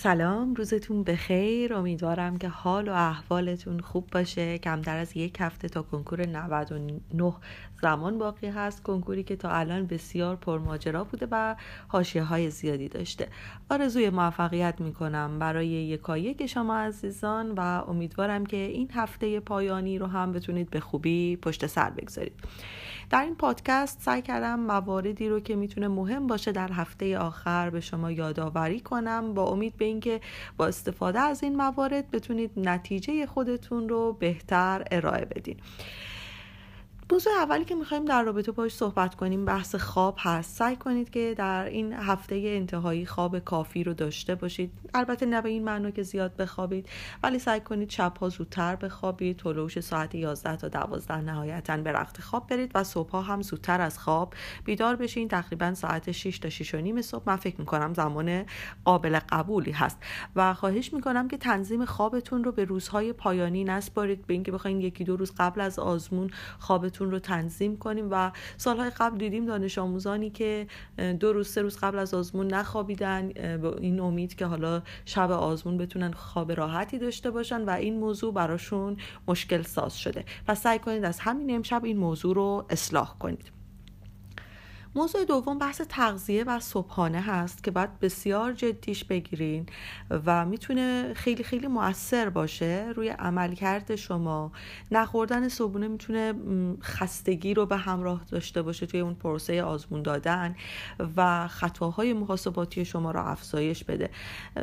سلام روزتون بخیر. امیدوارم که حال و احوالتون خوب باشه. کمتر از یک هفته تا کنکور 99 زمان باقی هست. کنکوری که تا الان بسیار پرماجرا بوده و حاشیه های زیادی داشته. آرزوی موفقیت می‌کنم برای یکایک شما عزیزان و امیدوارم که این هفته پایانی رو هم بتونید به خوبی پشت سر بگذارید. در این پادکست سعی کردم مواردی رو که می‌تونه مهم باشه در هفته آخر به شما یادآوری کنم با امید به اینکه با استفاده از این موارد بتونید نتیجه خودتون رو بهتر ارائه بدین. موضوع اولی که می‌خوایم در رابطه باش صحبت کنیم بحث خواب هست. سعی کنید که در این هفته انتهایی خواب کافی رو داشته باشید. البته نه به این معنا که زیاد بخوابید ولی سعی کنید شبها زودتر بخوابید. طلوعش ساعت 11 تا 12 نهایتا به رخت خواب برید و صبحها هم زودتر از خواب بیدار بشین. تقریبا ساعت 6 تا 6 و نیم صبح. من فکر می‌کنم زمان قابل قبولی هست. و خواهش می‌کنم که تنظیم خوابتون رو به روزهای پایانی نسپارید. به اینکه بخواید یکی دو روز قبل از آزمون خوابتون رو تنظیم کنیم و سالهای قبل دیدیم دانش آموزانی که دو روز سه روز قبل از آزمون نخوابیدن با این امید که حالا شب آزمون بتونن خواب راحتی داشته باشن و این موضوع براشون مشکل ساز شده. پس سعی کنید از همین امشب این موضوع رو اصلاح کنید. موضوع دوم بحث تغذیه و صبحانه هست که باید بسیار جدیش بگیرین و می‌تونه خیلی خیلی موثر باشه روی عملکرد شما. نخوردن صبحونه می‌تونه خستگی رو به همراه داشته باشه توی اون پروسه آزمون دادن و خطاهای محاسباتی شما رو افزایش بده.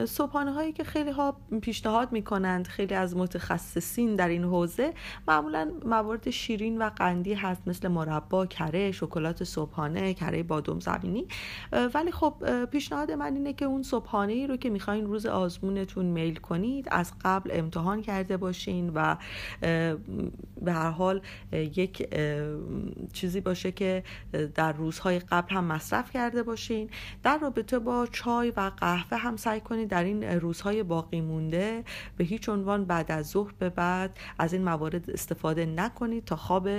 صبحانه هایی که خیلی ها پیشنهاد می‌کنند خیلی از متخصصین در این حوزه معمولا موارد شیرین و قندی هست مثل مربا کره شکلات صبحانه کره بادوم زمینی ولی خب پیشنهاد من اینه که اون صبحانه ای رو که می‌خواین روز آزمونتون میل کنید از قبل امتحان کرده باشین و به هر حال یک چیزی باشه که در روزهای قبل هم مصرف کرده باشین. در رابطه با چای و قهوه هم سعی کنید در این روزهای باقی مونده به هیچ عنوان بعد از ظهر به بعد از این موارد استفاده نکنید تا خواب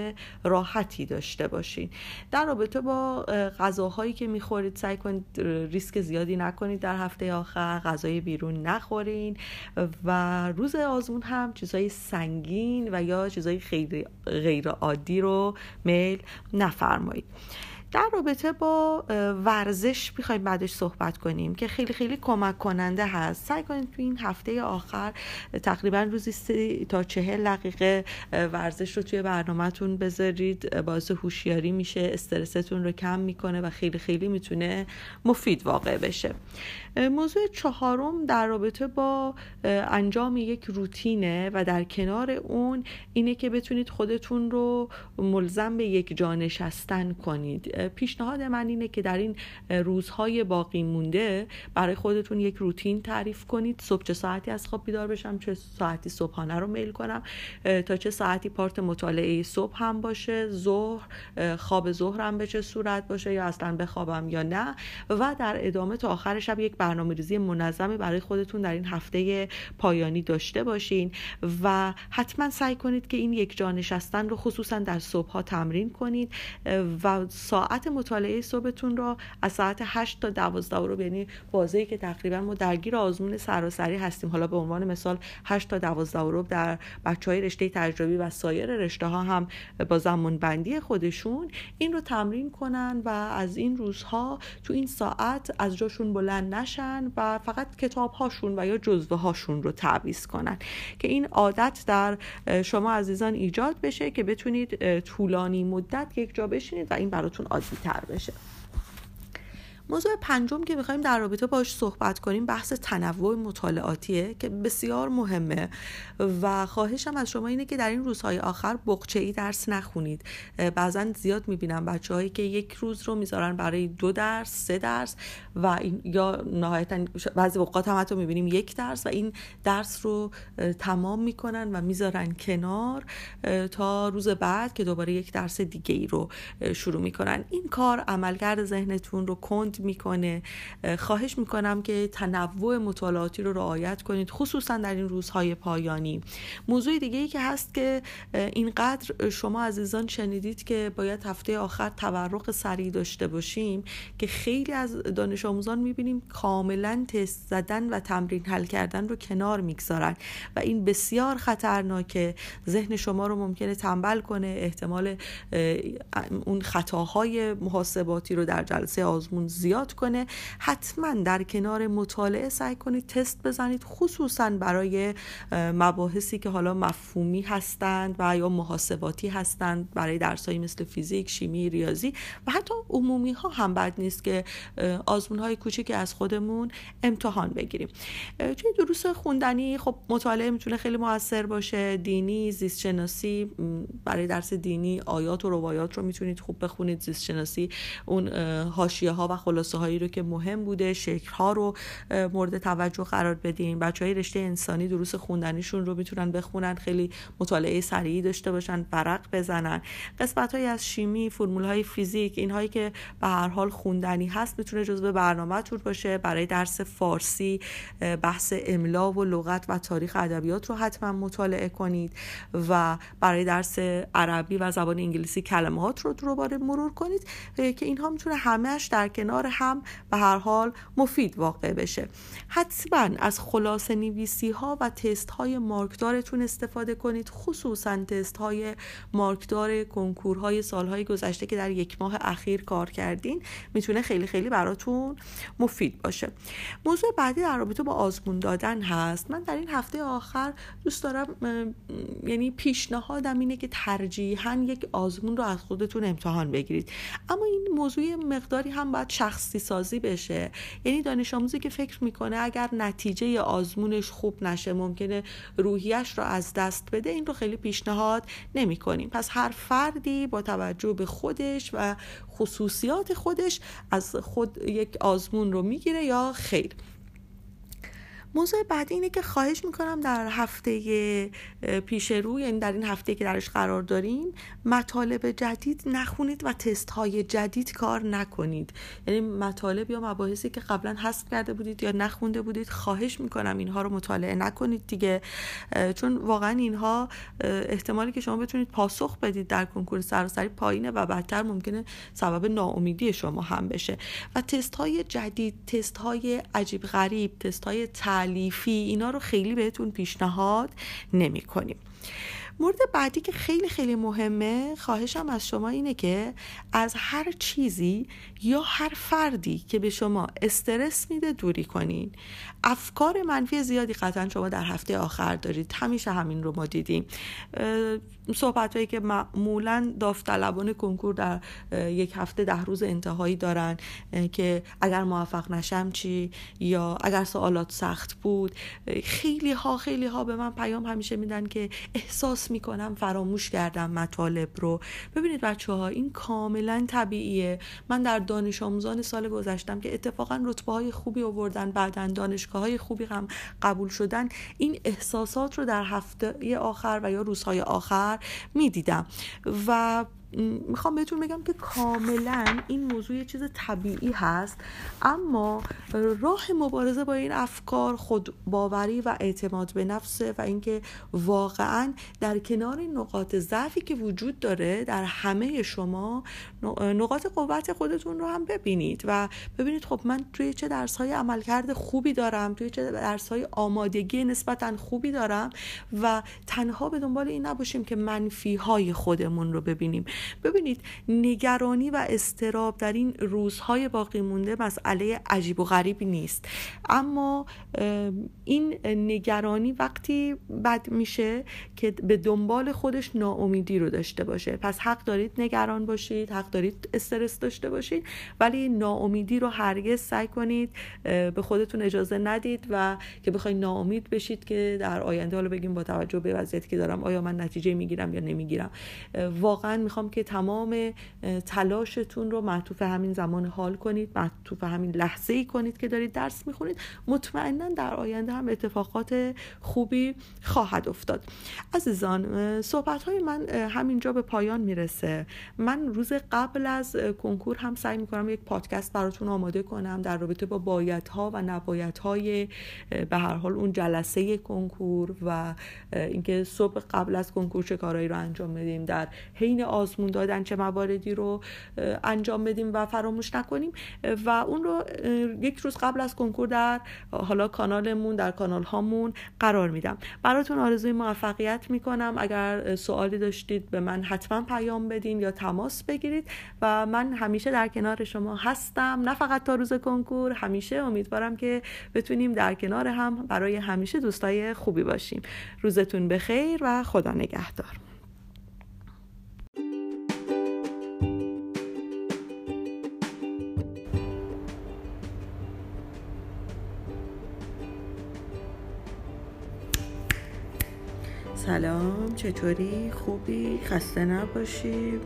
راحتی داشته باشین. در رابطه با غذاهایی که می‌خورید سعی کنید ریسک زیادی نکنید در هفته آخر غذای بیرون نخورین. و روز آزمون هم چیزهای سنگین و یا چیزهای خیلی غیر عادی رو میل نفرمایید. در رابطه با ورزش می‌خوایم بعدش صحبت کنیم که خیلی خیلی کمک کننده هست. سعی کنید تو این هفته آخر تقریبا روزی سی تا چهل دقیقه ورزش رو توی برنامهتون بذارید. باعث هوشیاری میشه استرستون رو کم می‌کنه و خیلی خیلی می‌تونه مفید واقع بشه. موضوع چهارم در رابطه با انجام یک روتینه و در کنار اون اینه که بتونید خودتون رو ملزم به یک جا نشستن کنید پیشنهاد من اینه که در این روزهای باقی مونده برای خودتون یک روتین تعریف کنید. صبح چه ساعتی از خواب بیدار بشم چه ساعتی صبحانه رو میل کنم تا چه ساعتی پارت مطالعه صبح هم باشه ظهر خواب ظهرم به چه صورت باشه یا اصلا بخوابم یا نه. و در ادامه تا آخر شب یک برنامه ریزی منظمی برای خودتون در این هفته پایانی داشته باشین و حتما سعی کنید که این یک جا نشستن رو خصوصا در صبح ها تمرین کنید و ساعت مطالعه صبحتون رو از ساعت 8 تا 12 رو یعنی بازی که تقریبا ما درگیر آزمون سراسری هستیم. حالا به عنوان مثال 8 تا 12 رو در بچه های رشته تجربی و سایر رشته ها هم با زمان بندی خودشون این رو تمرین کنن و از این روزها تو این ساعت از جاشون بلند نشن و فقط کتاب هاشون و یا جزوه هاشون رو تعویض کنن. که این عادت در شما عزیزان ایجاد بشه که بتونید طولانی مدت یک جا بشینید و این براتون عادی تر بشه. موضوع پنجم که می‌خوایم در رابطه باش صحبت کنیم بحث تنوع مطالعاتیه که بسیار مهمه. و خواهشم از شما اینه که در این روزهای آخر بقچه ای درس نخونید. بعضا زیاد می‌بینم بچه هایی که یک روز رو می‌ذارن برای دو درس سه درس و این یا نهایتا بعضی اوقات هم حتی می‌بینیم یک درس و این درس رو تمام می‌کنن و می‌ذارن کنار تا روز بعد که دوباره یک درس دیگه ای رو شروع می‌کنن. این کار عملکرد ذهنتون رو کند می‌کنه. خواهش می‌کنم که تنوع مطالعاتی رو رعایت کنید خصوصا در این روزهای پایانی. موضوع دیگه ای که هست که اینقدر شما عزیزان شنیدید که باید هفته آخر تورق سریع داشته باشیم که خیلی از دانش آموزان می‌بینیم کاملا تست زدن و تمرین حل کردن رو کنار می‌گذارن و این بسیار خطرناکه. ذهن شما رو ممکنه تنبل کنه احتمال اون خطاهای محاسباتی رو در جلسه آزمون زیاد کنه. حتما در کنار مطالعه سعی کنید تست بزنید خصوصا برای مباحثی که حالا مفهومی هستند و یا محاسباتی هستند برای درسایی مثل فیزیک، شیمی، ریاضی و حتی عمومی ها هم بد نیست که آزمون های کوچیکی از خودمون امتحان بگیریم. توی دروس خوندنی خب مطالعه می‌تونه خیلی موثر باشه. دینی زیست شناسی برای درس دینی آیات و روایات رو می‌تونید خوب بخونید. زیست شناسی اون حاشیه ها و خلاصه هایی رو که مهم بوده شکل ها رو مورد توجه قرار بدیم بچه های رشته انسانی دروس خوندنیشون رو می‌تونن بخونن خیلی مطالعه سریعی داشته باشن برق بزنن. قسمت های از شیمی فرمول های فیزیک اینهایی که به هر حال خوندنی هست می‌تونه جزو برنامه تور باشه. برای درس فارسی بحث املا و لغت و تاریخ ادبیات رو حتما مطالعه کنید و برای درس عربی و زبان انگلیسی کلمات رو دوباره مرور کنید که اینها می‌تونه همهش در کنار هم به هر حال مفید واقع بشه. حتما از خلاصه نویسی ها و تست های مارکدارتون استفاده کنید خصوصا تست های مارکدار کنکورهای سالهای گذشته که در یک ماه اخیر کار کردین. می‌تونه خیلی خیلی براتون مفید باشه. موضوع بعدی در رابطه با آزمون دادن هست. من در این هفته آخر دوست دارم یعنی پیشنهادم اینه که ترجیحاً یک آزمون رو از خودتون امتحان بگیرید. اما این موضوع مقداری هم باید شخصی سازی بشه. یعنی دانش آموزی که فکر می‌کنه اگر نتیجه آزمونش خوب نشه ممکنه روحیش رو از دست بده این رو خیلی پیشنهاد نمی کنیم پس هر فردی با توجه به خودش و خصوصیات خودش از خود یک آزمون رو می‌گیره یا خیر. موضوع بعدی اینه که خواهش می‌کنم در هفته پیش رو یعنی در این هفته که درش قرار داریم مطالب جدید نخونید و تست های جدید کار نکنید. یعنی مطالب یا مباحثی که قبلا حذف کرده بودید یا نخونده بودید خواهش می‌کنم اینها رو مطالعه نکنید دیگه. چون واقعا اینها احتمالی که شما بتونید پاسخ بدید در کنکور سراسری پایینه و بدتر ممکنه سبب ناامیدی شما هم بشه. و تست های جدید تست های عجیب غریب تست های تعلیفی اینا رو خیلی بهتون پیشنهاد نمی کنیم مورد بعدی که خیلی خیلی مهمه خواهشم از شما اینه که از هر چیزی یا هر فردی که به شما استرس میده دوری کنین. افکار منفی زیادی قطعا شما در هفته آخر دارید. همیشه همین رو ما دیدیم. صحبت هایی که معمولا داوطلبان کنکور در یک هفته ده روز انتهایی دارن که اگر موفق نشم چی؟ یا اگر سوالات سخت بود. خیلی ها خیلی ها به من پیام همیشه میدن که احساس می‌کنم فراموش کردم مطالب رو. ببینید بچه ها این کاملا طبیعیه. من در دانش آموزان سال گذشتم که اتفاقا رتبه های خوبی آوردن بعدا دانشگاه های خوبی هم قبول شدن این احساسات رو در هفته آخر و یا روزهای آخر می‌دیدم. و می‌خوام بهتون بگم که کاملا این موضوع یه چیز طبیعی هست اما راه مبارزه با این افکار خود باوری و اعتماد به نفسه و اینکه واقعا در کنار نقاط ضعفی که وجود داره در همه شما نقاط قوت خودتون رو هم ببینید و ببینید خب من توی چه درس های عملکرد خوبی دارم توی چه درس های آمادگی نسبتا خوبی دارم و تنها به دنبال این نباشیم که منفی های خودمون رو ببینیم. ببینید نگرانی و استراب در این روزهای باقی مونده مسئله عجیب و غریبی نیست. اما این نگرانی وقتی بد میشه که به دنبال خودش ناامیدی رو داشته باشه. پس حق دارید نگران باشید حق دارید استرس داشته باشید ولی ناامیدی رو هرگز سعی کنید به خودتون اجازه ندید و که بخواید ناامید بشید که در آینده حالا بگیم با توجه به وضعیتی که دارم آیا من نتیجه می‌گیرم یا نمی‌گیرم. واقعا می‌خوام می‌خوام که تمام تلاشتون رو معطوف همین زمان حال کنید معطوف همین لحظه ای کنید که دارید درس می‌خونید. مطمئنا در آینده هم اتفاقات خوبی خواهد افتاد. عزیزان صحبت های من همینجا به پایان می‌رسه. من روز قبل از کنکور هم سعی می‌کنم یک پادکست براتون آماده کنم در رابطه با بایدها و نبایدهای به هر حال اون جلسه کنکور و اینکه صبح قبل از کنکور چه کارهایی رو انجام بدیم. در حین آزمون دادن چه مواردی رو انجام بدیم و فراموش نکنیم. و اون رو یک روز قبل از کنکور در حالا کانالمون در کانال هامون قرار میدم. براتون آرزوی موفقیت می‌کنم. اگر سوالی داشتید به من حتما پیام بدین یا تماس بگیرید. و من همیشه در کنار شما هستم. نه فقط تا روز کنکور همیشه امیدوارم که بتونیم در کنار هم برای همیشه دوستای خوبی باشیم. روزتون بخیر و خدا نگهدار. سلام چطوری؟ خوبی؟ خسته نباشی؟